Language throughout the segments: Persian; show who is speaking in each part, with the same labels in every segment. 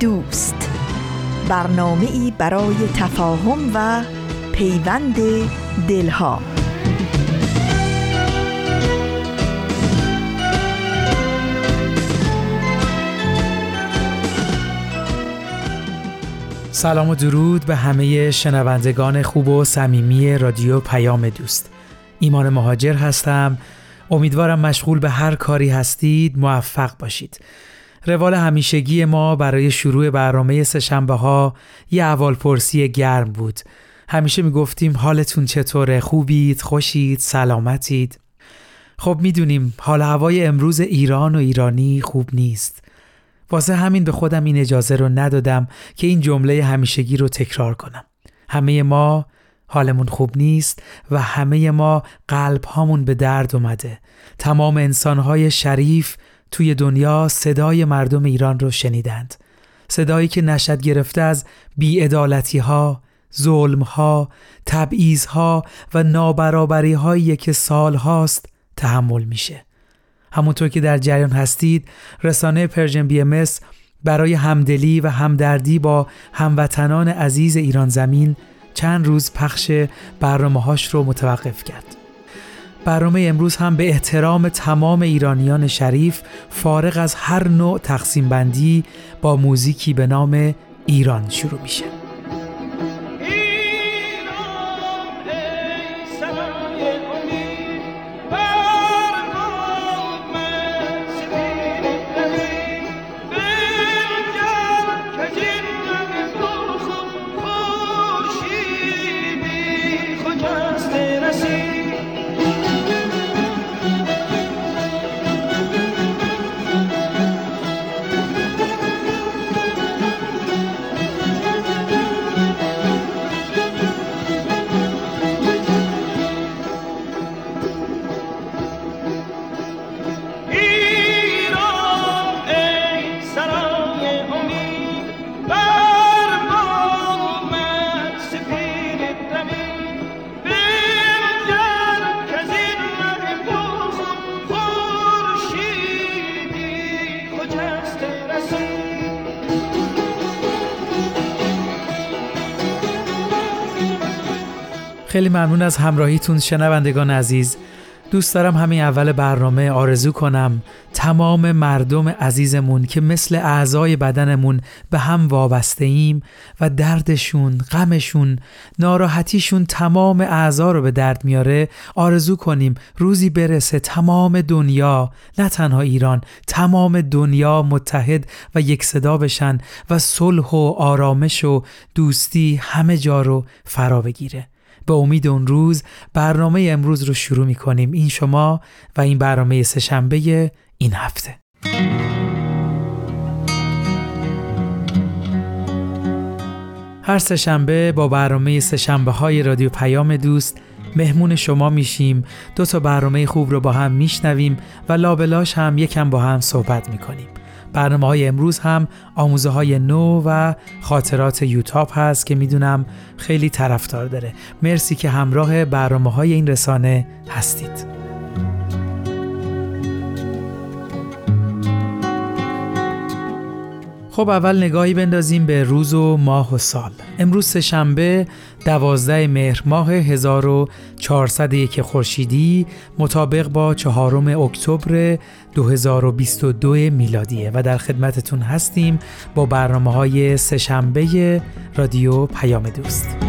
Speaker 1: دوست. برنامه ای برای تفاهم و پیوند دلها.
Speaker 2: سلام و درود به همه شنوندگان خوب و صمیمی رادیو پیام دوست. ایمان مهاجر هستم. امیدوارم مشغول به هر کاری هستید موفق باشید. روال همیشگی ما برای شروع برنامه سهشنبه ها یه اول پرسی گرم بود. همیشه می‌گفتیم حالتون چطوره؟ خوبید؟ خوشید؟ سلامتید؟ خب می‌دونیم حال هوای امروز ایران و ایرانی خوب نیست. واسه همین به خودم این اجازه رو ندادم که این جمله همیشگی رو تکرار کنم. همه ما حالمون خوب نیست و همه ما قلب هامون به درد اومده. تمام انسانهای شریف توی دنیا صدای مردم ایران رو شنیدند صدایی که نشأت گرفته از بیعدالتی ها، ظلم ها، تبعیض ها و نابرابری هایی که سال هاست تحمل میشه. همونطور که در جریان هستید رسانه Persian BMS برای همدلی و همدردی با هموطنان عزیز ایران زمین چند روز پخش برنامه هاش رو متوقف کرد. برنامه امروز هم به احترام تمام ایرانیان شریف فارغ از هر نوع تقسیم بندی با موزیکی به نام ایران شروع میشه. خیلی ممنون از همراهیتون شنوندگان عزیز. دوست دارم همین اول برنامه آرزو کنم تمام مردم عزیزمون که مثل اعضای بدنمون به هم وابسته ایم و دردشون، غمشون، ناراحتیشون تمام اعضا رو به درد میاره آرزو کنیم روزی برسه تمام دنیا نه تنها ایران تمام دنیا متحد و یک صدا بشن و صلح و آرامش و دوستی همه جا رو فرا بگیره. به امید اون روز برنامه امروز رو شروع می کنیم این شما و این برنامه سهشنبه این هفته. هر سهشنبه با برنامه سهشنبه های رادیو پیام دوست مهمون شما میشیم. دو تا برنامه خوب رو با هم میشنویم و لابلاش هم یکم با هم صحبت می‌کنیم. برنامه های امروز هم آموزه های نو و خاطرات یوتاپ هست که می‌دونم خیلی طرفدار داره. مرسی که همراه برنامه های این رسانه هستید. خب اول نگاهی بندازیم به روز و ماه و سال. امروز سهشنبه دوازده مهر ماه 1401 خورشیدی مطابق با چهارم اکتبر 2022 میلادیه. و در خدمتتون هستیم با برنامه های سهشنبه رادیو پیام دوست.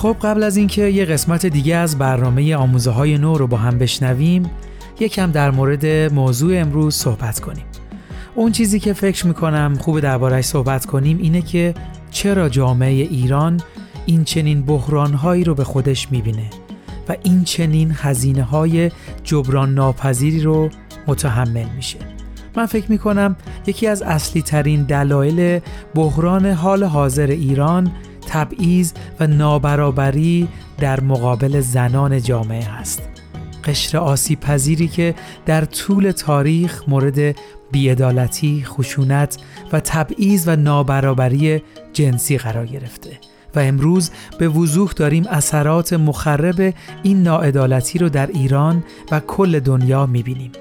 Speaker 2: خب قبل از اینکه یه قسمت دیگه از برنامه آموزه های نو رو با هم بشنویم یکم در مورد موضوع امروز صحبت کنیم. اون چیزی که فکر می‌کنم خوب دربارهش صحبت کنیم اینه که چرا جامعه ایران این چنین بحرانهایی رو به خودش می‌بینه و این چنین هزینه های جبران ناپذیری رو متحمل میشه. من فکر می‌کنم یکی از اصلی ترین دلایل بحران حال حاضر ایران تبعیض و نابرابری در مقابل زنان جامعه است قشر آسیب پذیری که در طول تاریخ مورد بیعدالتی، خشونت و تبعیض و نابرابری جنسی قرار گرفته و امروز به وضوح داریم اثرات مخرب این ناعدالتی رو در ایران و کل دنیا می‌بینیم.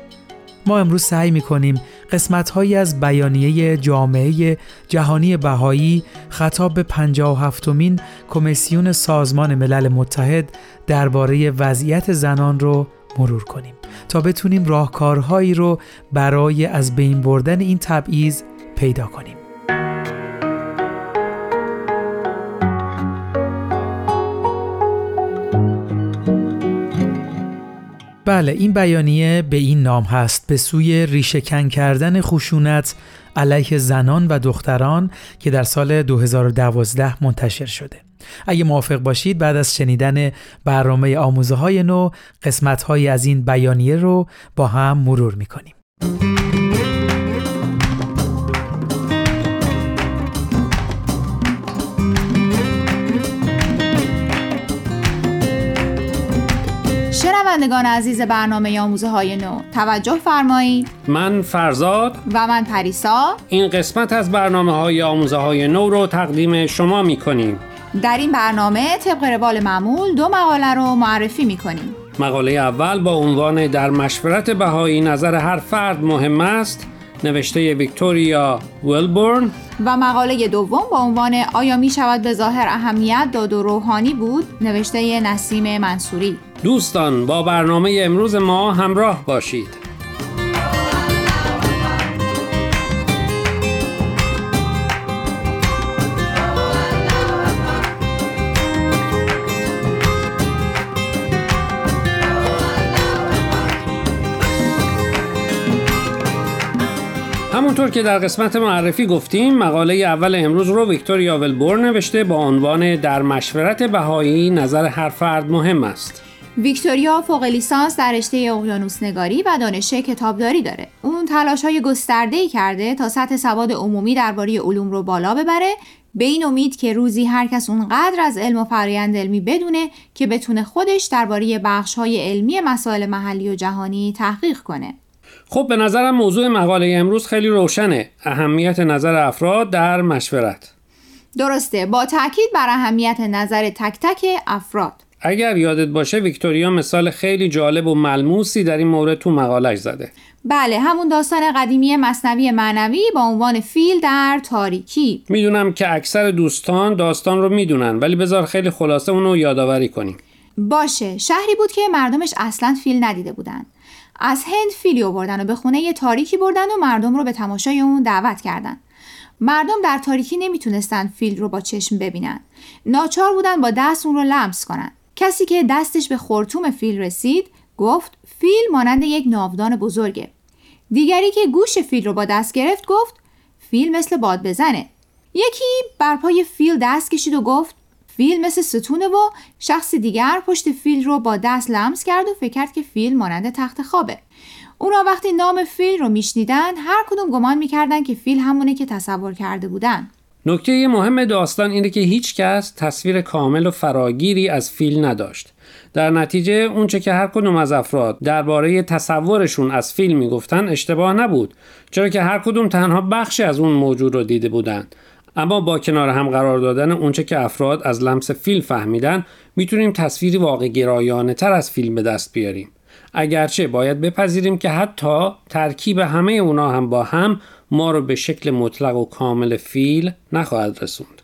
Speaker 2: ما امروز سعی می‌کنیم قسمت هایی از بیانیه جامعه جهانی بهایی خطاب به 57 مین کمیسیون سازمان ملل متحد درباره وضعیت زنان رو مرور کنیم تا بتونیم راهکارهایی رو برای از بین بردن این تبعیض پیدا کنیم. بله این بیانیه به این نام هست. به سوی ریشهکن کردن خشونت علیه زنان و دختران که در سال 2012 منتشر شده. اگه موافق باشید بعد از شنیدن برنامه آموزه های نو قسمت های از این بیانیه رو با هم مرور می‌کنیم.
Speaker 3: شنوندگان عزیز برنامه آموزه های نو توجه فرمایید.
Speaker 4: من فرزاد.
Speaker 3: و من پریسا.
Speaker 4: این قسمت از برنامه های آموزه های نو رو تقدیم شما می کنیم
Speaker 3: در این برنامه طبق روال معمول دو مقاله رو معرفی می کنیم
Speaker 4: مقاله اول با عنوان در مشورت بهایی نظر هر فرد مهم است نوشته ویکتوریا ویلبورن.
Speaker 3: و مقاله دوم با عنوان آیا می شود به ظاهر اهمیت داد و روحانی بود نوشته نسیم منصوری.
Speaker 4: دوستان با برنامه امروز ما همراه باشید. همونطور که در قسمت معرفی گفتیم مقاله اول امروز رو ویکتوریا ولبور نوشته با عنوان در مشورت بهایی نظر هر فرد مهم است.
Speaker 3: ویکتوریا فوق لیسانس در رشته اقیانوس نگاری و دانش کتابداری داره. اون تلاش های گسترده کرده تا سطح سواد عمومی درباره علوم رو بالا ببره به این امید که روزی هر کس اونقدر از علم و فرایند علمی بدونه که بتونه خودش درباره بخش های علمی مسائل محلی و جهانی تحقیق کنه.
Speaker 4: خب به نظرم موضوع مقاله امروز خیلی روشنه اهمیت نظر افراد در مشورت
Speaker 3: درسته با تاکید بر اهمیت نظر تک تک افراد
Speaker 4: اگر یادت باشه ویکتوریا مثال خیلی جالب و ملموسی در این مورد تو مقالش زده.
Speaker 3: بله همون داستان قدیمی مصنوی معنوی با عنوان فیل در تاریکی.
Speaker 4: می‌دونم که اکثر دوستان داستان رو می‌دونن ولی بذار خیلی خلاصه اونو یادآوری کنیم.
Speaker 3: باشه شهری بود که مردمش اصلا فیل ندیده بودن. از هند فیلی آوردن و به خونه یه تاریکی بردن و مردم رو به تماشای اون دعوت کردن. مردم در تاریکی نمی‌تونستن فیل رو با چشم ببینن. ناچار بودن با دست اون رو لمس کنن. کسی که دستش به خرطوم فیل رسید گفت فیل مانند یک ناودان بزرگه. دیگری که گوش فیل رو با دست گرفت گفت فیل مثل بادبزنه. یکی بر پای فیل دست کشید و گفت فیل مثل ستونه و شخص دیگر پشت فیل رو با دست لمس کرد و فکر کرد که فیل مانند تخت خوابه. اونا وقتی نام فیل رو میشنیدن هر کدوم گمان می‌کردن که فیل همونه که تصور کرده بودن.
Speaker 4: نکته مهم داستان اینه که هیچ کس تصویر کامل و فراگیری از فیل نداشت. در نتیجه اونچه که هر کدوم از افراد درباره تصورشون از فیل می‌گفتن اشتباه نبود چرا که هر کدوم تنها بخشی از اون موجود رو دیده بودند. اما با کنار هم قرار دادن اونچه که افراد از لمس فیل فهمیدن می‌تونیم تصویری واقع گرایانه تر از فیلم به دست بیاریم. اگرچه باید بپذیریم که حتی ترکیب همه اونا هم با هم ما رو به شکل مطلق و کامل فیل نخواهد رسوند.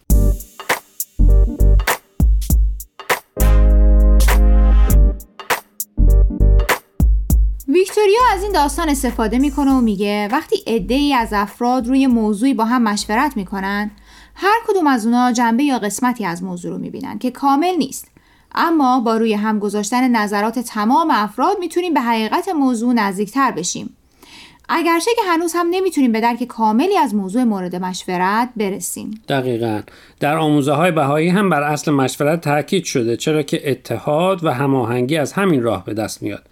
Speaker 3: ویکتوریا از این داستان استفاده می‌کنه و میگه وقتی عده ای از افراد روی موضوعی با هم مشورت می‌کنن هر کدوم از اونا جنبه یا قسمتی از موضوع رو می‌بینن که کامل نیست. اما با روی هم گذاشتن نظرات تمام افراد می‌تونیم به حقیقت موضوع نزدیکتر بشیم. اگرچه که هنوز هم نمی‌تونیم به درک کاملی از موضوع مورد مشورت برسیم
Speaker 4: دقیقا در آموزه های بهایی هم بر اصل مشورت تاکید شده چرا که اتحاد و هماهنگی از همین راه به دست میاد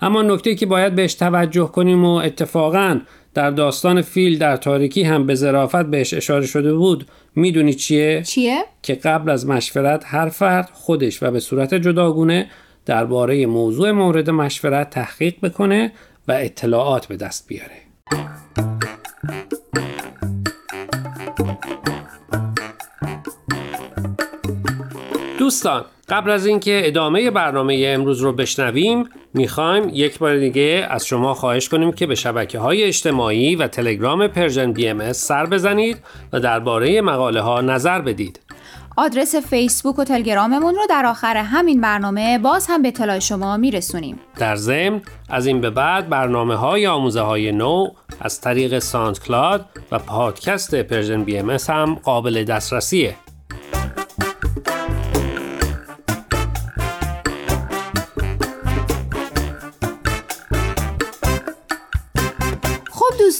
Speaker 4: اما نکته که باید بهش توجه کنیم و اتفاقا در داستان فیل در تاریکی هم به ظرافت بهش اشاره شده بود می‌دونی چیه؟
Speaker 3: چیه؟
Speaker 4: که قبل از مشورت هر فرد خودش و به صورت جداگونه درباره موضوع مورد مشورت تحقیق بکنه و اطلاعات به دست بیاره. دوستان قبل از اینکه ادامه برنامه امروز رو بشنویم می‌خوایم یک بار دیگه از شما خواهش کنیم که به شبکه های اجتماعی و تلگرام پرژن بی ام سر بزنید و درباره مقاله ها نظر بدید.
Speaker 3: آدرس فیسبوک و تلگراممون رو در آخر همین برنامه باز هم به اطلاع شما میرسونیم.
Speaker 4: در ضمن از این به بعد برنامه های آموزه های نو از طریق SoundCloud و پادکست Persian BMS هم قابل دسترسیه.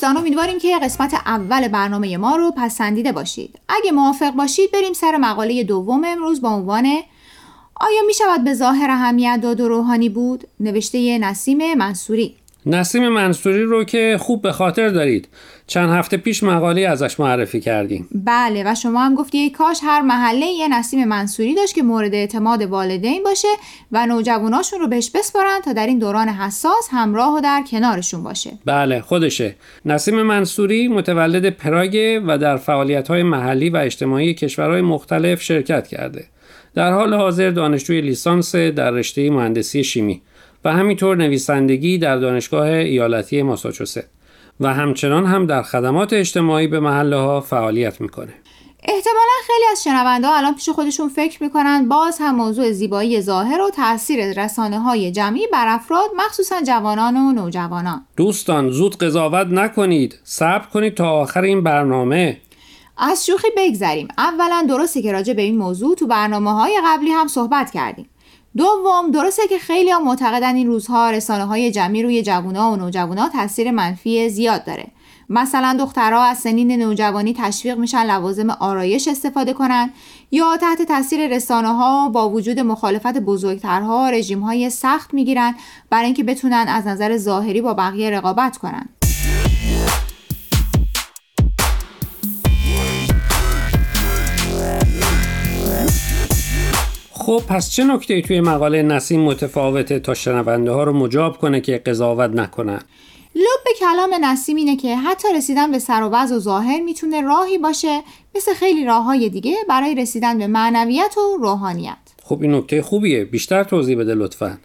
Speaker 3: دوستان امیدواریم که قسمت اول برنامه ما رو پسندیده باشید اگه موافق باشید بریم سر مقاله دوم امروز با عنوان آیا می شود به ظاهر اهمیت داد و روحانی بود؟ نوشته نسیم منصوری
Speaker 4: نسیم منصوری رو که خوب به خاطر دارید. چند هفته پیش مقاله ازش معرفی کردیم.
Speaker 3: بله و شما هم گفتی ای کاش هر محله یه نسیم منصوری داشت که مورد اعتماد والدین باشه و نوجواناشون رو بهش بسپارن تا در این دوران حساس همراه و در کنارشون باشه.
Speaker 4: بله خودشه. نسیم منصوری متولد پراگ و در فعالیت های محلی و اجتماعی کشورهای مختلف شرکت کرده. در حال حاضر دانشجوی لیسانس در رشته مهندسی شیمی. و همینطور نویسندگی در دانشگاه ایالتی ماساچوست. و همچنان هم در خدمات اجتماعی به محله ها فعالیت می‌کنه.
Speaker 3: احتمالا خیلی از شنونده ها الان پیش خودشون فکر می‌کنن باز هم موضوع زیبایی ظاهر و تاثیر رسانه های جمعی بر افراد مخصوصا جوانان و نوجوانان.
Speaker 4: دوستان زود قضاوت نکنید. صبر کنید تا آخر این برنامه.
Speaker 3: از شوخی بگذریم. اولا درسته که راجع به این موضوع تو برنامه های قبلی هم صحبت کردیم. دوم درسته که خیلی ها معتقدن این روزها رسانه های جمعی روی جوونا و نوجوانا تاثیر منفی زیاد داره. مثلا دخترها از سنین نوجوانی تشویق میشن لوازم آرایش استفاده کنن یا تحت تاثیر رسانه ها با وجود مخالفت بزرگترها رژیم های سخت می‌گیرن برای اینکه بتونن از نظر ظاهری با بقیه رقابت کنن.
Speaker 4: خب پس چه نکته توی مقاله نسیم متفاوته تا شنونده ها رو مجاب کنه که قضاوت نکنن؟
Speaker 3: لب کلام نسیم اینه که حتی رسیدن به سر و و ظاهر می‌تونه راهی باشه مثل خیلی راه های دیگه برای رسیدن به معنویت و روحانیت.
Speaker 4: خب این نکته خوبیه. بیشتر توضیح بده لطفا.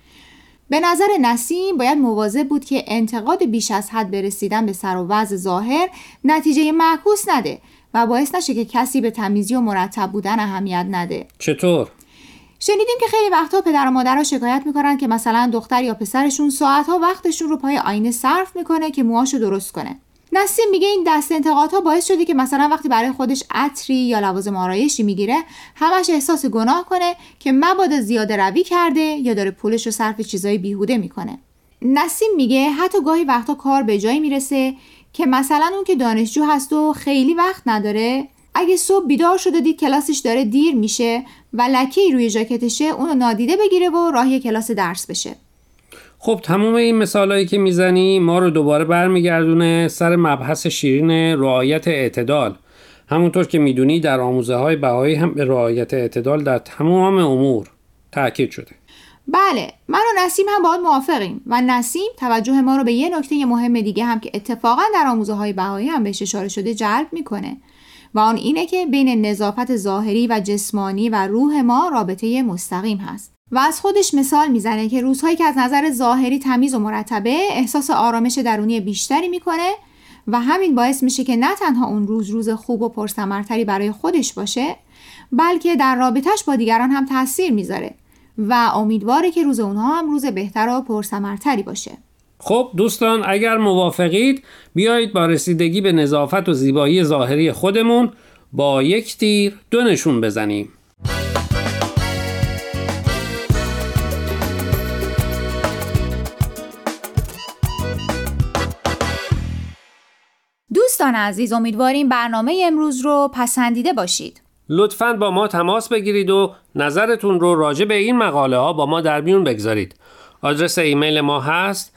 Speaker 3: به نظر نسیم باید مواظب بود که انتقاد بیش از حد به رسیدن به سر و ظاهر نتیجه معکوس نده و باعث نشه که کسی به تمیزی و مرتب بودن اهمیت نده.
Speaker 4: چطور؟
Speaker 3: شنیدیم که خیلی وقتها پدر و مادرها شکایت می‌کنن که مثلا دختر یا پسرشون ساعتها وقتشون رو پای آینه صرف می‌کنه که موهاشو درست کنه. نسیم میگه این دست انتقادها باعث شده که مثلا وقتی برای خودش عطری یا لوازم آرایشی می‌گیره همش احساس گناه کنه که مبادا زیاده روی کرده یا داره پولش رو صرف چیزای بیهوده می‌کنه. نسیم میگه حتی گاهی وقتا کار به جایی می‌رسه که مثلا اون که دانشجو هست و خیلی وقت نداره اگه صبح بیدار شده دید کلاسش داره دیر میشه و لکه روی ژاکتشه اونو نادیده بگیره و راهی کلاس درس بشه.
Speaker 4: خب تمام این مثالهایی که می‌زنی ما رو دوباره برمیگردونه سر مبحث شیرین رعایت اعتدال. همونطور که می‌دونی در آموزه های بهایی هم به رعایت اعتدال در تمام امور تاکید شده.
Speaker 3: بله من و نسیم هم باید موافقیم و نسیم توجه ما رو به یه نکته مهم دیگه هم که اتفاقا در آموزه های بهایی هم بهش اشاره شده جلب می‌کنه. و آن اینه که بین نظافت ظاهری و جسمانی و روح ما رابطه مستقیم هست. و از خودش مثال می‌زنه که روزهایی که از نظر ظاهری تمیز و مرتبه احساس آرامش درونی بیشتری می‌کنه و همین باعث میشه که نه تنها اون روز روز خوب و پرثمرتری برای خودش باشه بلکه در رابطهش با دیگران هم تاثیر می‌ذاره و امیدواره که روز اونها هم روز بهتر و پرثمرتری باشه.
Speaker 4: خب دوستان اگر موافقید بیایید با رسیدگی به نظافت و زیبایی ظاهری خودمون با یک تیر دو نشون بزنیم.
Speaker 3: دوستان عزیز امیدواریم برنامه امروز رو پسندیده باشید.
Speaker 4: لطفا با ما تماس بگیرید و نظرتون رو راجع به این مقاله ها با ما در میون بگذارید. آدرس ایمیل ما هست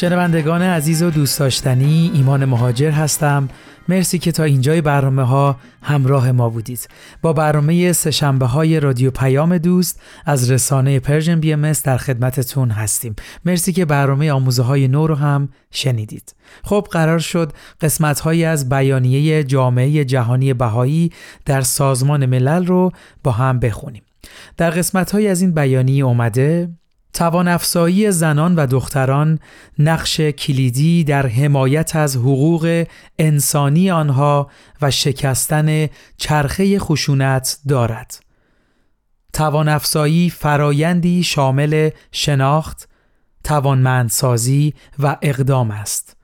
Speaker 2: شنوندگان عزیز و دوست داشتنی ایمان مهاجر هستم. مرسی که تا اینجای برنامه ها همراه ما بودید. با برنامه سه‌شنبه های رادیو پیام دوست از رسانه Persian BMS در خدمتتون هستیم. مرسی که برنامه آموزه های نو رو هم شنیدید. خب قرار شد قسمت هایی از بیانیه جامعه جهانی بهایی در سازمان ملل رو با هم بخونیم. در قسمت های از این بیانیه اومده توان افزایی زنان و دختران نقش کلیدی در حمایت از حقوق انسانی آنها و شکستن چرخه خشونت دارد. توان افزایی فرایندی شامل شناخت، توانمندسازی و اقدام است.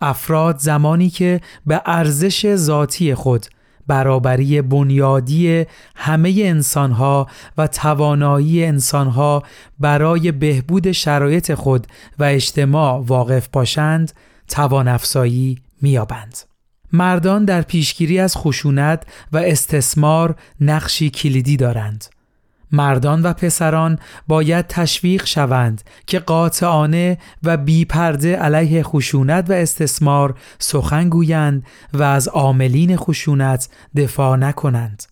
Speaker 2: افراد زمانی که به ارزش ذاتی خود برابری بنیادی همه انسانها و توانایی انسانها برای بهبود شرایط خود و اجتماع واقف باشند توان افزایی میابند. مردان در پیشگیری از خشونت و استثمار نقشی کلیدی دارند. مردان و پسران باید تشویق شوند که قاطعانه و بیپرده علیه خشونت و استثمار سخن گویند و از عاملین خشونت دفاع نکنند.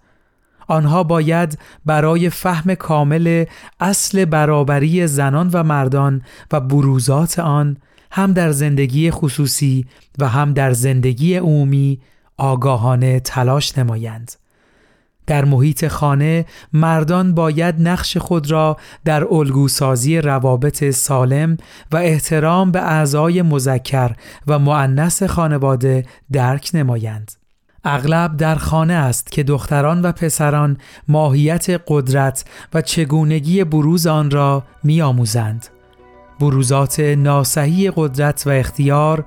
Speaker 2: آنها باید برای فهم کامل اصل برابری زنان و مردان و بروزات آن هم در زندگی خصوصی و هم در زندگی عمومی آگاهانه تلاش نمایند. در محیط خانه مردان باید نقش خود را در الگوسازی روابط سالم و احترام به اعضای مذکر و معنس خانواده درک نمایند. اغلب در خانه است که دختران و پسران ماهیت قدرت و چگونگی بروز آن را میآموزند. بروزات ناسحی قدرت و اختیار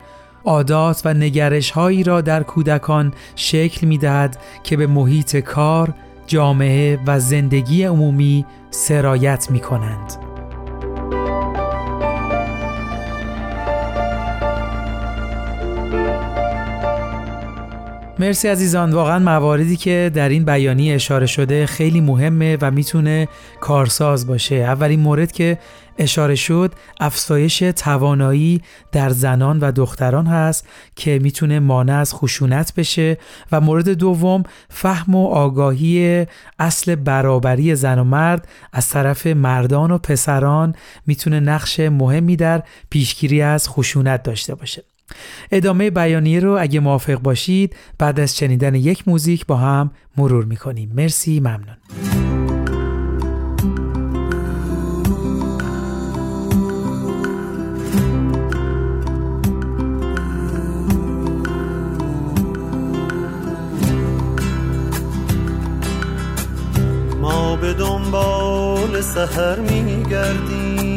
Speaker 2: عادات و نگرش هایی را در کودکان شکل می دهد که به محیط کار، جامعه و زندگی عمومی سرایت می کنند. مرسی عزیزان واقعا مواردی که در این بیانی اشاره شده خیلی مهمه و می‌تونه کارساز باشه. اولین مورد که اشاره شد افزایش توانایی در زنان و دختران هست که می‌تونه مانع از خشونت بشه. و مورد دوم فهم و آگاهی اصل برابری زن و مرد از طرف مردان و پسران می‌تونه نقش مهمی در پیشگیری از خشونت داشته باشه. ادامه بیانیه رو اگه موافق باشید بعد از شنیدن یک موزیک با هم مرور می‌کنیم. مرسی ممنون.
Speaker 5: ما به دنبال سهر میگردیم.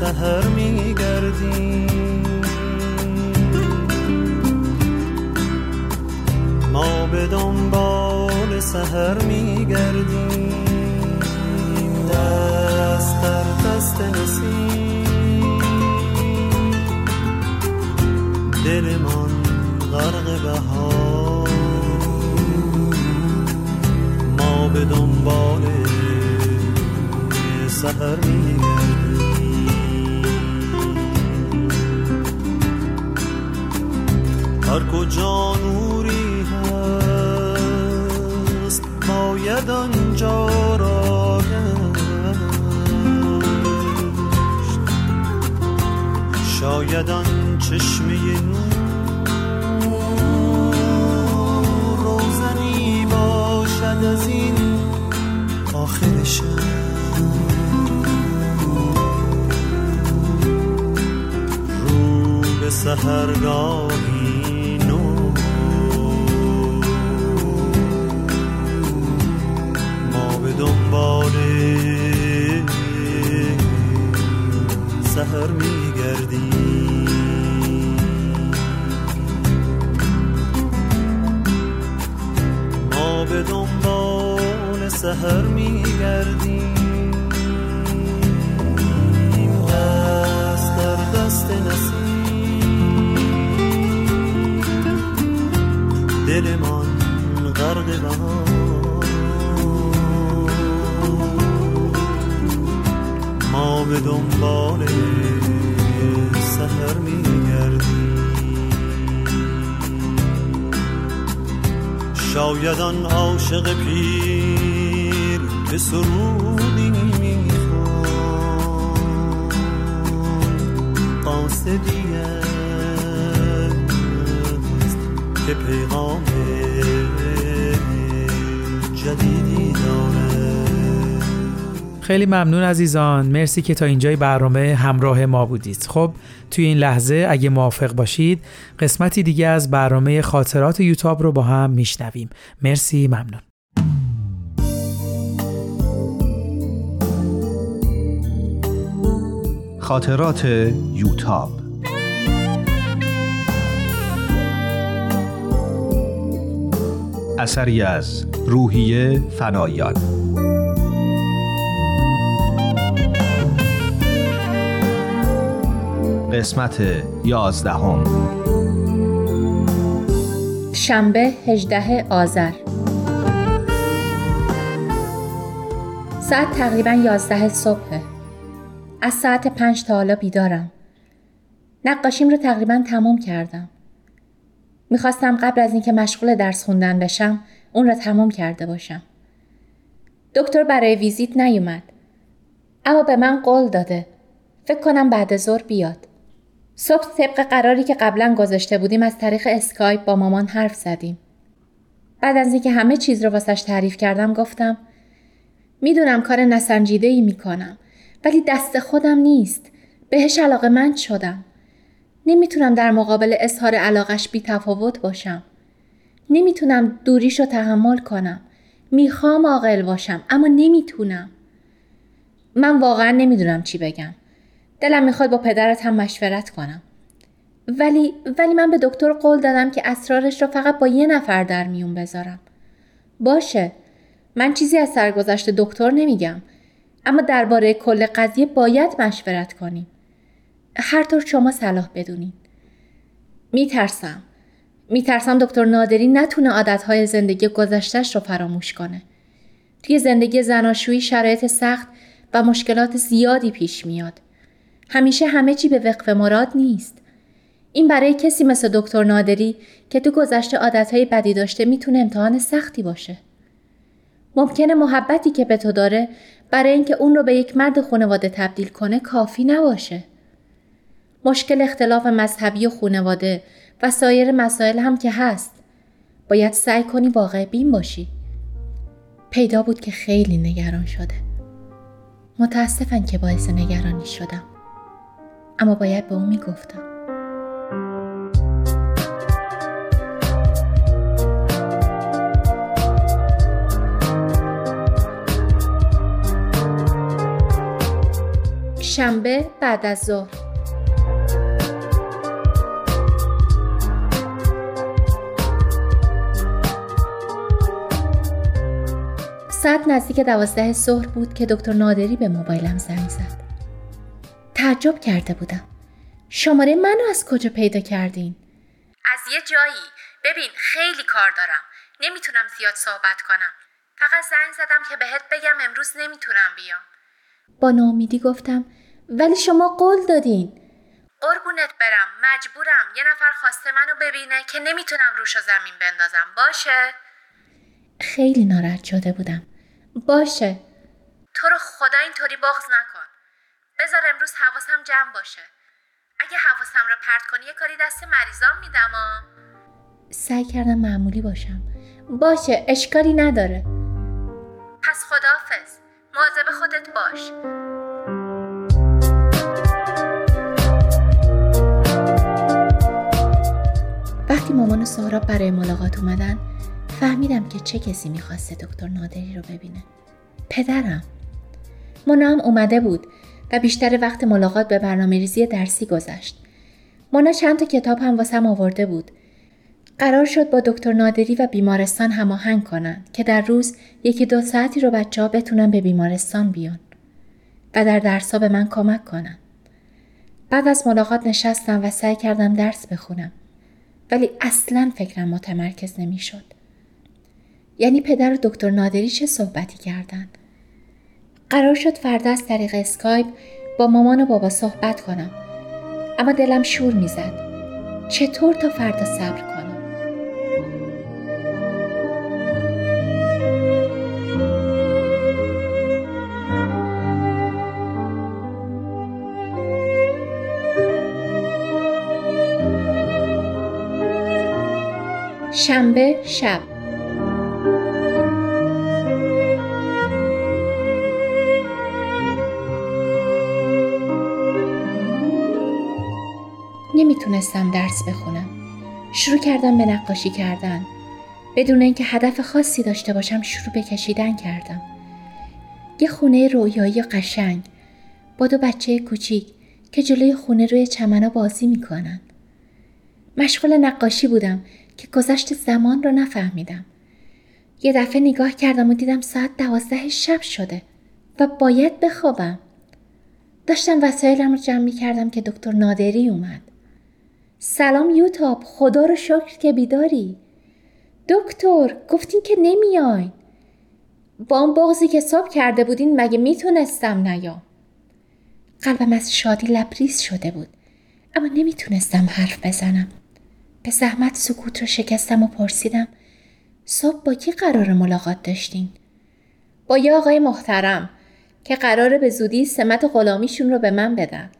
Speaker 5: سهر میگردیم. ما به دنبال سهر میگردیم. دست در دست نسیم. دلمان غرق بهار. ما به دنبال سهر میگردیم. هر کجا نوری هست باید آنجا را شاید آن چشمه نور روزنی باشد از این آخر شب. رو دنبال سهر میگردیم ما به دنبال سهر میگردیم. به دنبال سهر میگردیم شاید آن عاشق پیر به سرودی می‌خوان قاصدی است که پیغام جدیدی داره
Speaker 2: خیلی ممنون عزیزان. مرسی که تا اینجای برنامه همراه ما بودید. خب توی این لحظه اگه موافق باشید قسمتی دیگه از برنامه خاطرات یوتاب رو با هم میشنویم. مرسی ممنون.
Speaker 6: خاطرات یوتاب. اثری از روحیه فنایان. قسمت یازدهم.
Speaker 7: شنبه 18 آذر. ساعت تقریبا 11 صبح. از ساعت پنج تا حالا بیدارم. نقاشیم رو تقریبا تمام کردم. می‌خواستم قبل از اینکه مشغول درس خوندن بشم اون را تمام کرده باشم. دکتر برای ویزیت نیومد. اما به من قول داده. فکر کنم بعد ظهر بیاد. صبح طبق قراری که قبلا گذاشته بودیم از طریق اسکایپ با مامان حرف زدیم. بعد از اینکه همه چیز رو واسش تعریف کردم گفتم می‌دونم کار نسنجیده ای می‌کنم ولی دست خودم نیست. بهش علاقه من شدم. نمی‌تونم در مقابل اظهار علاقش بی تفاوت باشم. نمی‌تونم دوریش رو تحمل کنم. می‌خوام عاقل باشم اما نمی‌تونم. من واقعا نمی‌دونم چی بگم. دلم می‌خواد با پدرت هم مشورت کنم. ولی ولی من به دکتر قول دادم که اسرارش رو فقط با یه نفر در میون بذارم. باشه. من چیزی از سرگذشت دکتر نمیگم. اما درباره کل قضیه باید مشورت کنیم. هر طور شما صلاح بدونید. میترسم. میترسم دکتر نادری نتونه عادتهای زندگی گذشتش رو فراموش کنه. توی زندگی زناشویی شرایط سخت و مشکلات زیادی پیش میاد. همیشه همه چی به وقف مراد نیست. این برای کسی مثل دکتر نادری که تو گذشته عادتهای بدی داشته می‌تونه امتحان سختی باشه. ممکنه محبتی که به تو داره برای اینکه اون رو به یک مرد خانواده تبدیل کنه کافی نباشه. مشکل اختلاف مذهبی و خانواده و سایر مسائل هم که هست. باید سعی کنی واقع بین باشی. پیدا بود که خیلی نگران شده. متاسفم که باعث نگرانی شدم. اما باید به اون می‌گفتم. شنبه بعد از ظهر ساعت نزدیک دوازده ظهر بود که دکتر نادری به موبایلم زنگ زد. تعجب کرده بودم. شماره منو از کجا پیدا کردین؟
Speaker 8: از یه جایی. ببین خیلی کار دارم. نمی‌تونم زیاد صحبت کنم. فقط زنگ زدم که بهت بگم امروز نمی‌تونم بیام.
Speaker 7: با نامیدی گفتم ولی شما قول دادین.
Speaker 8: قربونت برم مجبورم یه نفر خواسته منو ببینه که نمی‌تونم روش زمین بندازم باشه
Speaker 7: خیلی ناراحت شده بودم باشه
Speaker 8: تو رو خدا اینطوری بغض نکن بذار امروز حواسم جمع باشه. اگه حواسم رو پرت کنی یه کاری دست مریضام میدم ها
Speaker 7: سعی کردم معمولی باشم. باشه اشکالی نداره.
Speaker 8: پس خداحافظ. مواظب خودت باش.
Speaker 7: وقتی مامان و سهراب برای ملاقات اومدن فهمیدم که چه کسی می‌خواسته دکتر نادری رو ببینه. پدرم. مونا هم اومده بود. و بیشتر وقت ملاقات به برنامه ریزی درسی گذشت مونا چند تا کتاب هم واسم آورده بود قرار شد با دکتر نادری و بیمارستان هماهنگ کنن که در روز یکی دو ساعتی رو بچه ها بتونن به بیمارستان بیان و در درسا به من کمک کنن. بعد از ملاقات نشستم و سعی کردم درس بخونم. ولی اصلا فکرم متمرکز نمی‌شد. یعنی پدر و دکتر نادری چه صحبتی کردن؟ قرار شد فردا از طریق اسکایپ با مامان و بابا صحبت کنم. اما دلم شور می‌زد. چطور تا فردا صبر کنم؟ شنبه شب نمی‌تونستم درس بخونم. شروع کردم به نقاشی کردن. بدون اینکه هدف خاصی داشته باشم شروع به کشیدن کردم. یه خونه رویایی قشنگ با دو بچه کوچیک که جلوی خونه روی چمنا بازی می‌کنن. مشغول نقاشی بودم که گذشت زمان رو نفهمیدم. یه دفعه نگاه کردم و دیدم ساعت دوازده شب شده و باید بخوابم. داشتم وسایلم رو جمع می کردم که دکتر نادری اومد. سلام یوتاب خدا رو شکر که بیداری. دکتر گفتین که نمیاین. با اون بغزی که صبح کرده بودین مگه می‌تونستم نیام. قلبم از شادی لبریز شده بود اما نمی‌تونستم حرف بزنم. به زحمت سکوت رو شکستم و پرسیدم صبح با کی قرار ملاقات داشتین؟ با یه آقای محترم که قراره به زودی سمت غلامیشون رو به من بدن.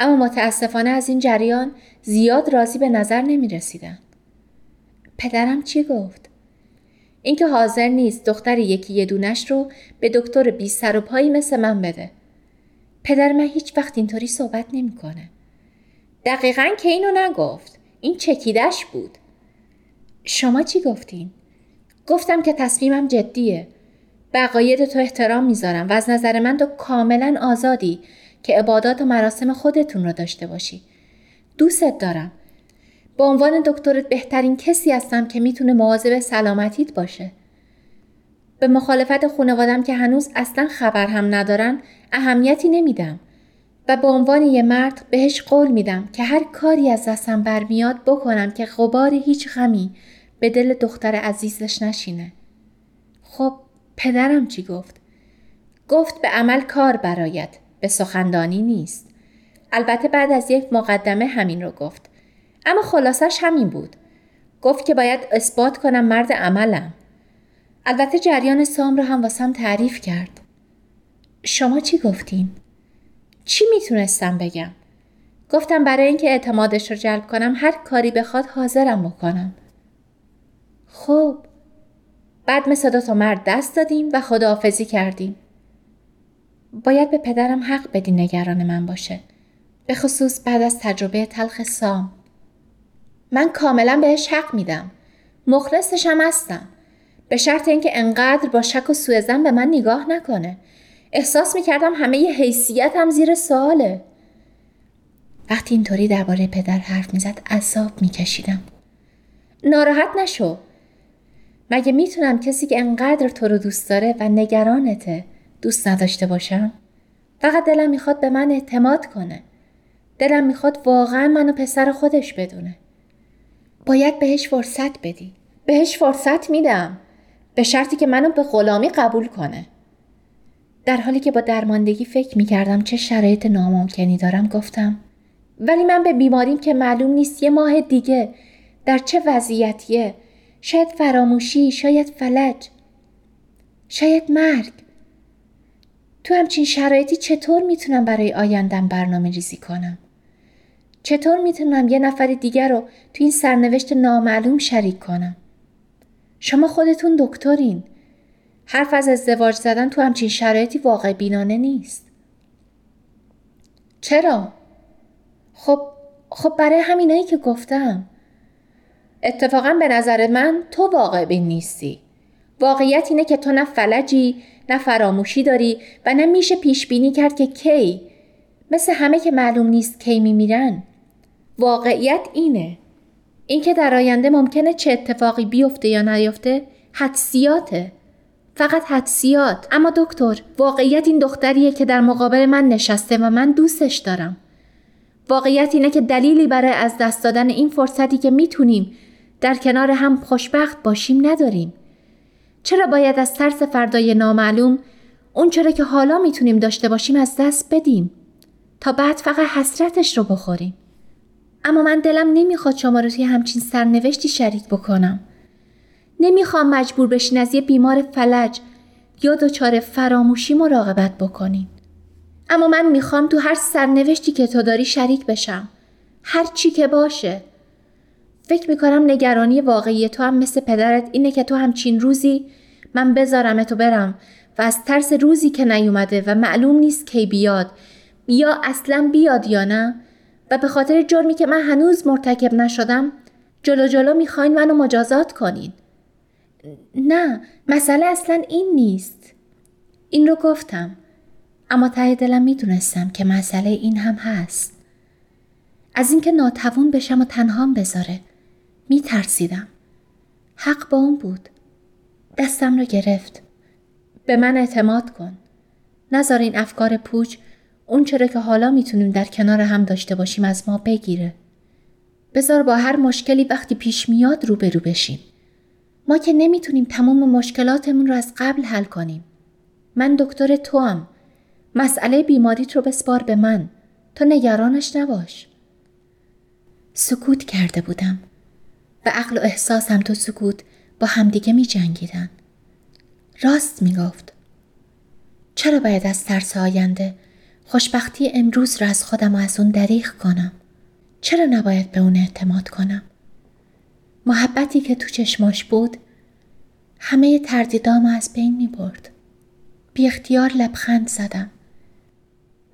Speaker 7: اما متاسفانه از این جریان زیاد راضی به نظر نمی رسیدن. پدرم چی گفت؟ اینکه حاضر نیست دختر یکی یه دونش رو به دکتر بی سر و پایی مثل من بده. پدر من هیچ وقت اینطوری صحبت نمی‌کنه. دقیقا که اینو نگفت. این چکیدش بود. شما چی گفتین؟ گفتم که تصمیمم جدیه. به تو احترام می‌ذارم و از نظر من تو کاملا آزادی که عبادات و مراسم خودتون رو داشته باشی. دوستت دارم. به عنوان دکترت بهترین کسی هستم که می‌تونه مواظب سلامتیت باشه. به مخالفت خانوادم که هنوز اصلا خبر هم ندارن اهمیتی نمیدم. و به عنوان یه مرد بهش قول میدم که هر کاری از دستم برمیاد بکنم که غبار هیچ غمی به دل دختر عزیزش نشینه. خب پدرم چی گفت؟ گفت به عمل کار برایت به سخندانی نیست. البته بعد از یک مقدمه همین رو گفت. اما خلاصش همین بود. گفت که باید اثبات کنم مرد عملم. البته جریان سام رو هم واسم تعریف کرد. شما چی گفتین؟ چی می‌تونستم بگم؟ گفتم برای اینکه اعتمادش رو جلب کنم هر کاری بخواد حاضرم بکنم. خب بعد مثل دو تا مرد دست دادیم و خداحافظی کردیم. باید به پدرم حق بدی نگران من باشه. به خصوص بعد از تجربه تلخ سام. من کاملا بهش حق میدم. مخلصشم هستم. به شرط اینکه انقدر با شک و سوء به من نگاه نکنه. احساس می‌کردم همه ی حیثیتم زیر سواله. وقتی اینطوری درباره پدر حرف می‌زد عذاب میکشیدم. ناراحت نشو. مگه می‌تونم کسی که انقدر تو رو دوست داره و نگرانته دوست نداشته باشم؟ فقط دلم می‌خواد به من اعتماد کنه. دلم می‌خواد واقعا منو پسر خودش بدونه. باید بهش فرصت بدی. بهش فرصت میدم. به شرطی که منو به غلامی قبول کنه. در حالی که با درماندگی فکر می‌کردم چه شرایط ناممکنی دارم گفتم ولی من به بیماریم که معلوم نیست یه ماه دیگه در چه وضعیتیه شاید فراموشی شاید فلج شاید مرگ تو همچین شرایطی چطور می‌تونم برای آیندم برنامه ریزی کنم؟ چطور می‌تونم یه نفر دیگر رو تو این سرنوشت نامعلوم شریک کنم؟ شما خودتون دکترین. حرف از ازدواج زدن تو همچین شرایطی واقع بینانه نیست. چرا؟ خب خب برای همینایی که گفتم. اتفاقا به نظر من تو واقع بین نیستی. واقعیت اینه که تو نه فلجی نه فراموشی داری و نه میشه پیش بینی کرد که کی. مثل همه که معلوم نیست کی میمیرن. واقعیت اینه. اینکه در آینده ممکنه چه اتفاقی بیفته یا نیفته حدسیاته فقط حدسیات اما دکتر واقعیت این دختریه که در مقابل من نشسته و من دوستش دارم. واقعیت اینه که دلیلی برای از دست دادن این فرصتی که می‌تونیم در کنار هم خوشبخت باشیم نداریم. چرا باید از ترس فردای نامعلوم اون چرا که حالا می‌تونیم داشته باشیم از دست بدیم تا بعد فقط حسرتش رو بخوریم اما من دلم نمی‌خواد شما رو توی همچین سرنوشتی شریک بکنم نمی‌خوام مجبور بشین از یه بیمار فلج یا دچار فراموشی مراقبت بکنین. اما من می‌خوام تو هر سرنوشتی که تو داری شریک بشم. هر چی که باشه. فکر می‌کنم نگرانی واقعی تو هم مثل پدرت اینه که تو همچین روزی من بذارم تو برم و از ترس روزی که نیومده و معلوم نیست کی بیاد یا اصلا بیاد یا نه و به خاطر جرمی که من هنوز مرتکب نشدم جلو جلو می‌خواین منو مجازات کنین. نه مسئله اصلا این نیست. این رو گفتم اما ته دلم می‌دونستم که مسئله این هم هست. از اینکه ناتوان بشم و تنهام بذاره. میترسیدم حق با اون بود دستم رو گرفت به من اعتماد کن نذار این افکار پوچ اون چرا که حالا می‌تونیم در کنار هم داشته باشیم از ما بگیره بذار با هر مشکلی وقتی پیش میاد روبرو بشیم ما که نمی‌تونیم تمام مشکلاتمون رو از قبل حل کنیم. من دکتر تو هم. مسئله بیماریت رو بسپار به من. تو نگرانش نباش. سکوت کرده بودم و عقل و احساسم تو سکوت با همدیگه می جنگیدن. راست می گفت. چرا باید از ترس آینده خوشبختی امروز را از خودم و از اون دریغ کنم؟ چرا نباید به اون اعتماد کنم؟ محبتی که تو چشماش بود همه تردیدام از بین می برد. بی اختیار لبخند زدم.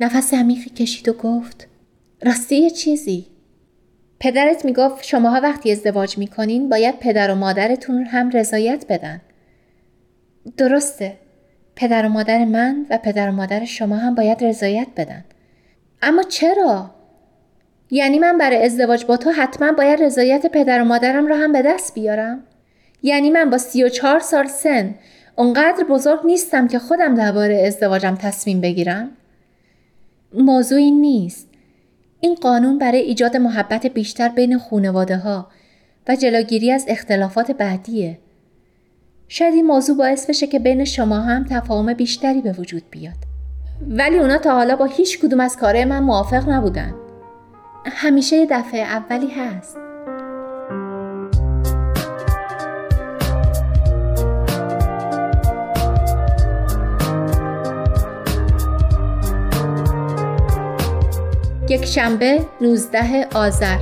Speaker 7: نفس عمیقی کشید و گفت راستی چیزی پدرت می‌گفت شماها وقتی ازدواج می‌کنین باید پدر و مادرتون هم رضایت بدن. درسته. پدر و مادر من و پدر و مادر شما هم باید رضایت بدن. اما چرا؟ یعنی من برای ازدواج با تو حتما باید رضایت پدر و مادرم را هم به دست بیارم؟ یعنی من با سی و چهار سال سن اونقدر بزرگ نیستم که خودم درباره ازدواجم تصمیم بگیرم؟ موضوعی نیست. این قانون برای ایجاد محبت بیشتر بین خونواده ها و جلوگیری از اختلافات بعدیه. شاید این موضوع باعث بشه که بین شما هم تفاهم بیشتری به وجود بیاد. ولی اونا تا حالا با هیچ کدوم از کارهای من موافق نبودن. همیشه یه دفعه اولی هست یک شنبه 19 آذر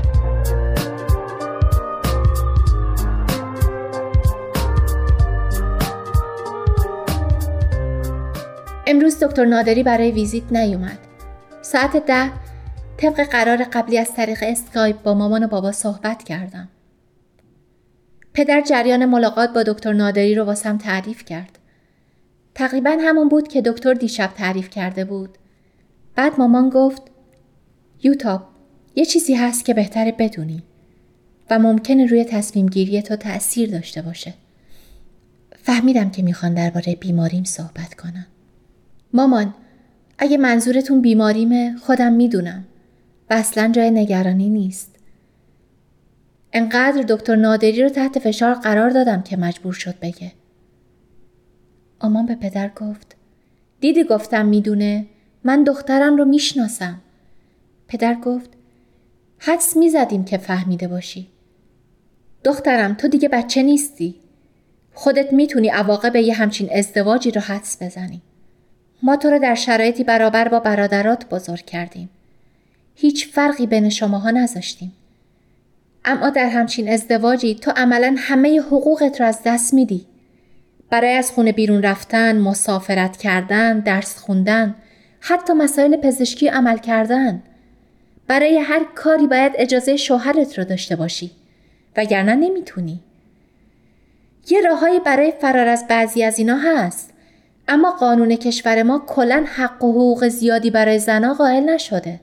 Speaker 7: امروز دکتر نادری برای ویزیت نیومد. ساعت ده طبق قرار قبلی از طریق اسکایپ با مامان و بابا صحبت کردم. پدر جریان ملاقات با دکتر نادری رو واسم تعریف کرد. تقریبا همون بود که دکتر دیشب تعریف کرده بود. بعد مامان گفت یوتاب یه چیزی هست که بهتره بدونی و ممکنه روی تصمیم گیری تو تأثیر داشته باشه. فهمیدم که می‌خوان درباره بیماریم صحبت کنم. مامان اگه منظورتون بیماریمه خودم می‌دونم و اصلا جای نگرانی نیست. انقدر دکتر نادری رو تحت فشار قرار دادم که مجبور شد بگه. آمان به پدر گفت دیدی گفتم می‌دونه من دخترم رو می‌شناسم. پدر گفت حدس می‌زدیم که فهمیده باشی. دخترم تو دیگه بچه نیستی. خودت می‌تونی عواقب یه همچین ازدواجی رو حدس بزنی. ما تو رو در شرایطی برابر با برادرات بزرگ کردیم. هیچ فرقی بین شماها نذاشتیم. اما در همچین ازدواجی تو عملا همه حقوقت رو از دست میدی. برای از خونه بیرون رفتن، مسافرت کردن، درس خوندن، حتی مسائل پزشکی عمل کردن. برای هر کاری باید اجازه شوهرت رو داشته باشی. وگرنه نمی‌تونی. یه راههایی برای فرار از بعضی از اینا هست. اما قانون کشور ما کلا حق و حقوق زیادی برای زنها قائل نشده.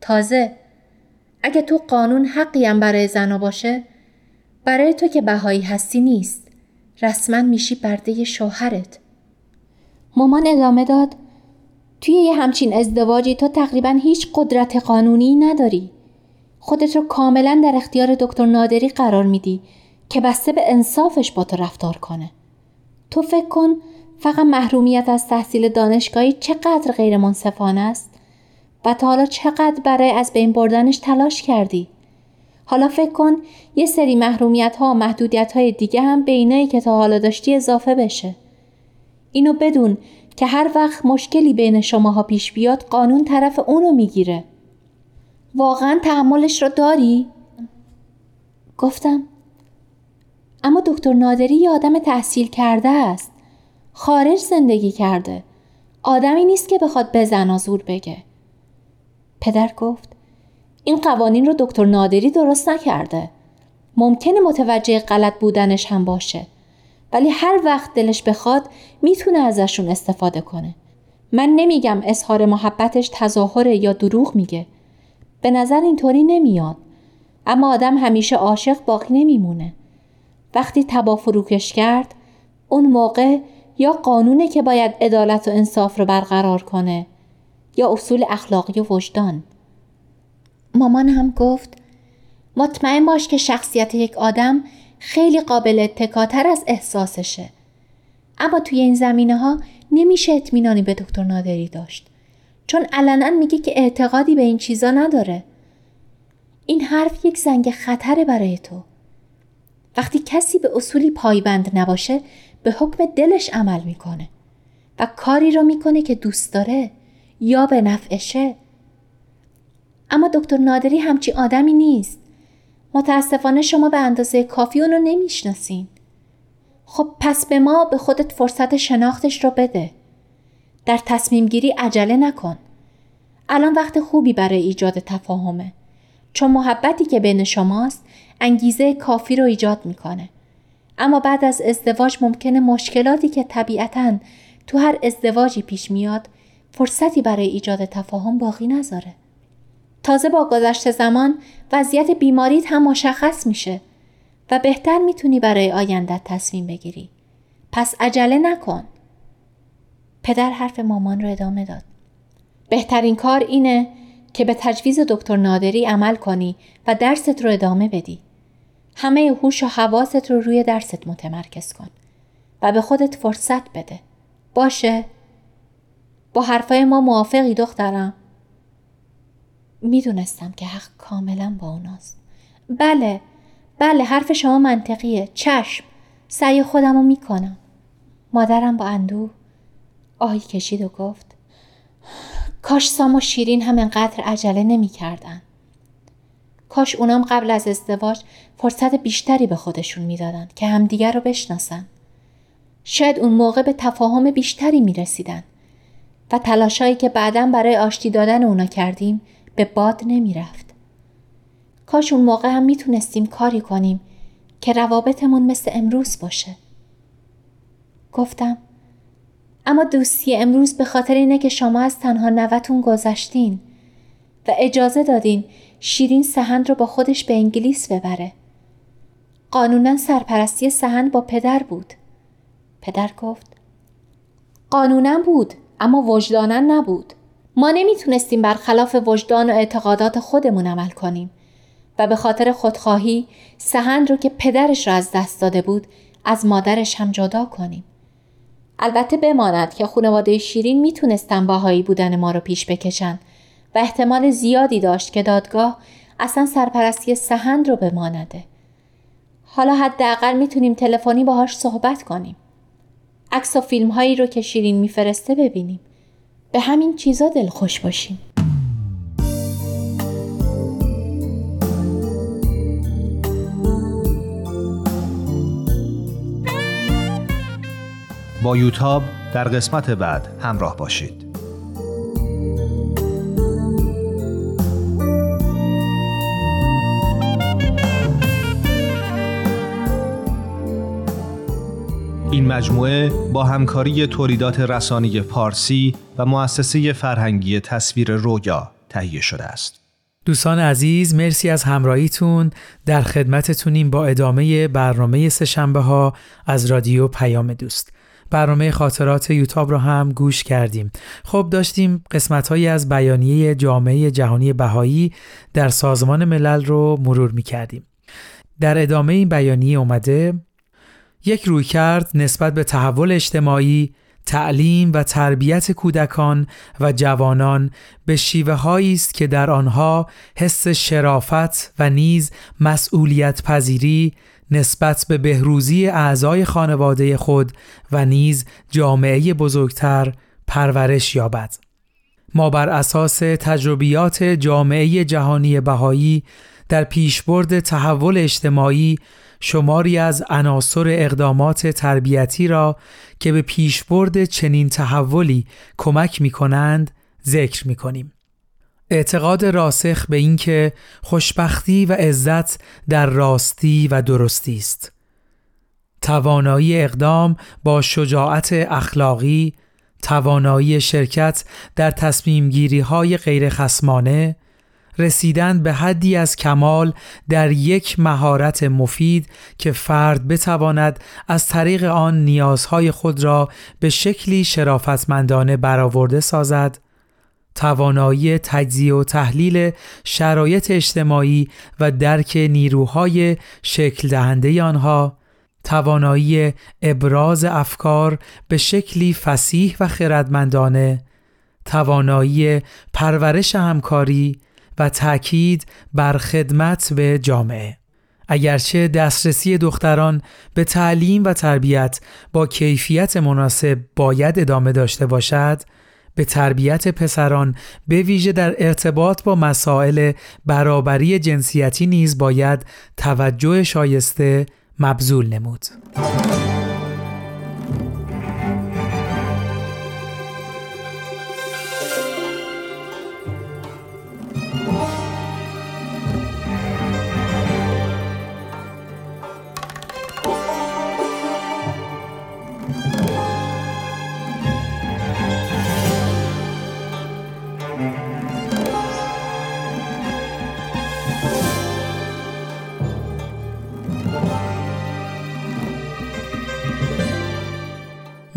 Speaker 7: تازه اگه تو قانون حقی هم برای زنا باشه برای تو که بهایی هستی نیست. رسما میشی برده شوهرت. مامان ادامه داد توی یه همچین ازدواجی تو تقریبا هیچ قدرت قانونی نداری. خودت رو کاملا در اختیار دکتر نادری قرار میدی که بسته به انصافش با تو رفتار کنه. تو فکر کن فقط محرومیت از تحصیل دانشگاهی چقدر غیر منصفانه است و تا حالا چقدر برای از بین بردنش تلاش کردی. حالا فکر کن یه سری محرومیت ها و محدودیت های دیگه هم به اینایی که تا حالا داشتی اضافه بشه. اینو بدون که هر وقت مشکلی بین شماها پیش بیاد قانون طرف اونو می‌گیره. واقعا تحملش رو داری؟ گفتم اما دکتر نادری یه آدم تحصیل کرده است. خارج زندگی کرده. آدمی نیست که بخواد به زنا زور بگه. پدر گفت این قوانین رو دکتر نادری درست نکرده. ممکنه متوجه غلط بودنش هم باشه. ولی هر وقت دلش بخواد می‌تونه ازشون استفاده کنه. من نمیگم اظهار محبتش تظاهر یا دروغ میگه. به نظر اینطوری نمیاد. اما آدم همیشه عاشق باقی نمیمونه. وقتی تبا فروکش کرد اون موقع یا قانونه که باید عدالت و انصاف رو برقرار کنه یا اصول اخلاقی و وجدان مامان هم گفت مطمئن باش که شخصیت یک آدم خیلی قابل اتکاتر از احساسشه. اما توی این زمینه ها نمیشه اطمینانی به دکتر نادری داشت. چون علنا میگه که اعتقادی به این چیزا نداره. این حرف یک زنگ خطره برای تو. وقتی کسی به اصولی پایبند نباشه به حکم دلش عمل می‌کنه و کاری رو می‌کنه که دوست داره یا به نفعشه. اما دکتر نادری همچی آدمی نیست. متاسفانه شما به اندازه کافی اونو نمی‌شناسین. خب پس به ما به خودت فرصت شناختش رو بده. در تصمیم گیری عجله نکن. الان وقت خوبی برای ایجاد تفاهمه. چون محبتی که بین شماست انگیزه کافی رو ایجاد می‌کنه. اما بعد از ازدواج ممکنه مشکلاتی که طبیعتا تو هر ازدواجی پیش میاد فرصتی برای ایجاد تفاهم باقی نذاره. تازه با گذشت زمان وضعیت بیماریت هم مشخص میشه و بهتر می‌تونی برای آیندت تصمیم بگیری. پس عجله نکن. پدر حرف مامان رو ادامه داد. بهترین کار اینه که به تجویز دکتر نادری عمل کنی و درست رو ادامه بدی. همه هوش و حواست رو روی درست متمرکز کن و به خودت فرصت بده. باشه؟ با حرفای ما موافقی دخترم؟ می‌دونستم که حق کاملا با اوناست. بله، بله حرف شما منطقیه. چشم. سعی خودم رو می‌کنم. مادرم با اندوه آهی کشید و گفت کاش سام و شیرین هم انقدر عجله نمی‌کردن. کاش اونام قبل از ازدواج فرصت بیشتری به خودشون می‌دادن که همدیگر رو بشناسن. شاید اون موقع به تفاهم بیشتری می رسیدن و تلاشایی که بعدا برای آشتی دادن اونا کردیم به باد نمی رفت. کاش اون موقع هم می‌تونستیم کاری کنیم که روابطمون مثل امروز باشه. گفتم اما دوستی امروز به خاطر اینه که شما از تنها نوتون گذشتین و اجازه دادین شیرین سهند رو با خودش به انگلیس ببره. قانونا سرپرستی سهند با پدر بود. پدر گفت قانونا بود اما وجدانا نبود ما نمی‌تونستیم برخلاف وجدان و اعتقادات خودمون عمل کنیم و به خاطر خودخواهی سهند رو که پدرش را از دست داده بود از مادرش هم جدا کنیم البته بماند که خانواده شیرین می‌تونستن باهایی بودن ما رو پیش بکشن و احتمال زیادی داشت که دادگاه اصلا سرپرستی سهند رو بمانده. حالا حداقل می‌تونیم تلفنی باهاش صحبت کنیم. عکس و فیلم هایی رو که شیرین میفرسته ببینیم. به همین چیزا خوش باشیم.
Speaker 6: با یوتاب در قسمت بعد همراه باشید. این مجموعه با همکاری تولیدات رسانی پارسی و مؤسسه فرهنگی تصویر رویا تهیه شده است.
Speaker 2: دوستان عزیز مرسی از همراهیتون در خدمتتونیم با ادامه برنامه سهشنبه ها از رادیو پیام دوست. برنامه خاطرات یوتاب رو هم گوش کردیم. خب داشتیم قسمت هایی از بیانیه جامعه جهانی بهایی در سازمان ملل رو مرور می کردیم. در ادامه این بیانیه اومده یک روی کرد نسبت به تحول اجتماعی، تعلیم و تربیت کودکان و جوانان به شیوه است که در آنها حس شرافت و نیز مسئولیت پذیری نسبت به بهروزی اعضای خانواده خود و نیز جامعه بزرگتر پرورش یابد. ما بر اساس تجربیات جامعه جهانی بهایی در پیشبرد تحول اجتماعی شماری از عناصر اقدامات تربیتی را که به پیشبرد چنین تحولی کمک می کنند ذکر می کنیم. اعتقاد راسخ به اینکه خوشبختی و عزت در راستی و درستی است. توانایی اقدام با شجاعت اخلاقی، توانایی شرکت در تصمیم گیری های غیر خسمانه، رسیدن به حدی از کمال در یک مهارت مفید که فرد بتواند از طریق آن نیازهای خود را به شکلی شرافتمندانه برآورده سازد. توانایی تجزیه و تحلیل شرایط اجتماعی و درک نیروهای شکل دهنده آنها توانایی ابراز افکار به شکلی فسیح و خردمندانه توانایی پرورش همکاری و تاکید بر خدمت به جامعه اگرچه دسترسی دختران به تعلیم و تربیت با کیفیت مناسب باید ادامه داشته باشد به تربیت پسران به ویژه در ارتباط با مسائل برابری جنسیتی نیز باید توجه شایسته مبذول نمود.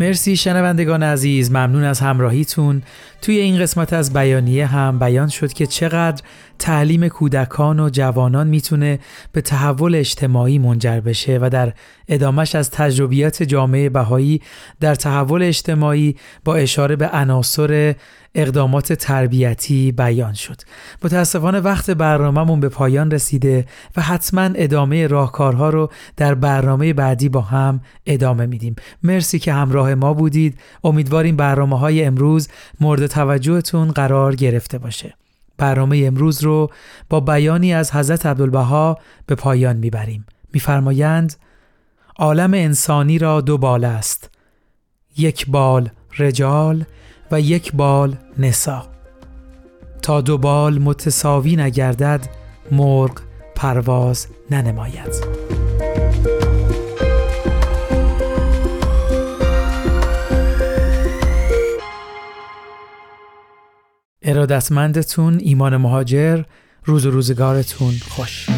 Speaker 2: مرسی شنوندگان عزیز ممنون از همراهیتون. توی این قسمت از بیانیه هم بیان شد که چقدر تعلیم کودکان و جوانان می‌تونه به تحول اجتماعی منجر بشه و در ادامش از تجربیات جامعه بهایی در تحول اجتماعی با اشاره به عناصر اقدامات تربیتی بیان شد. متاسفانه وقت برنامهمون به پایان رسیده و حتما ادامه راهکارها رو در برنامه بعدی با هم ادامه میدیم. مرسی که همراه ما بودید. امیدواریم برنامه های امروز مورد توجهتون قرار گرفته باشه. برنامه امروز رو با بیانی از حضرت عبدالبها به پایان می‌بریم. میفرمایند عالم انسانی را دو بال است. یک بال رجال و یک بال نسا. تا دو بال متساوی نگردد مرغ پرواز ننماید. ارادتمندتون ایمان مهاجر روز و روزگارتون خوش.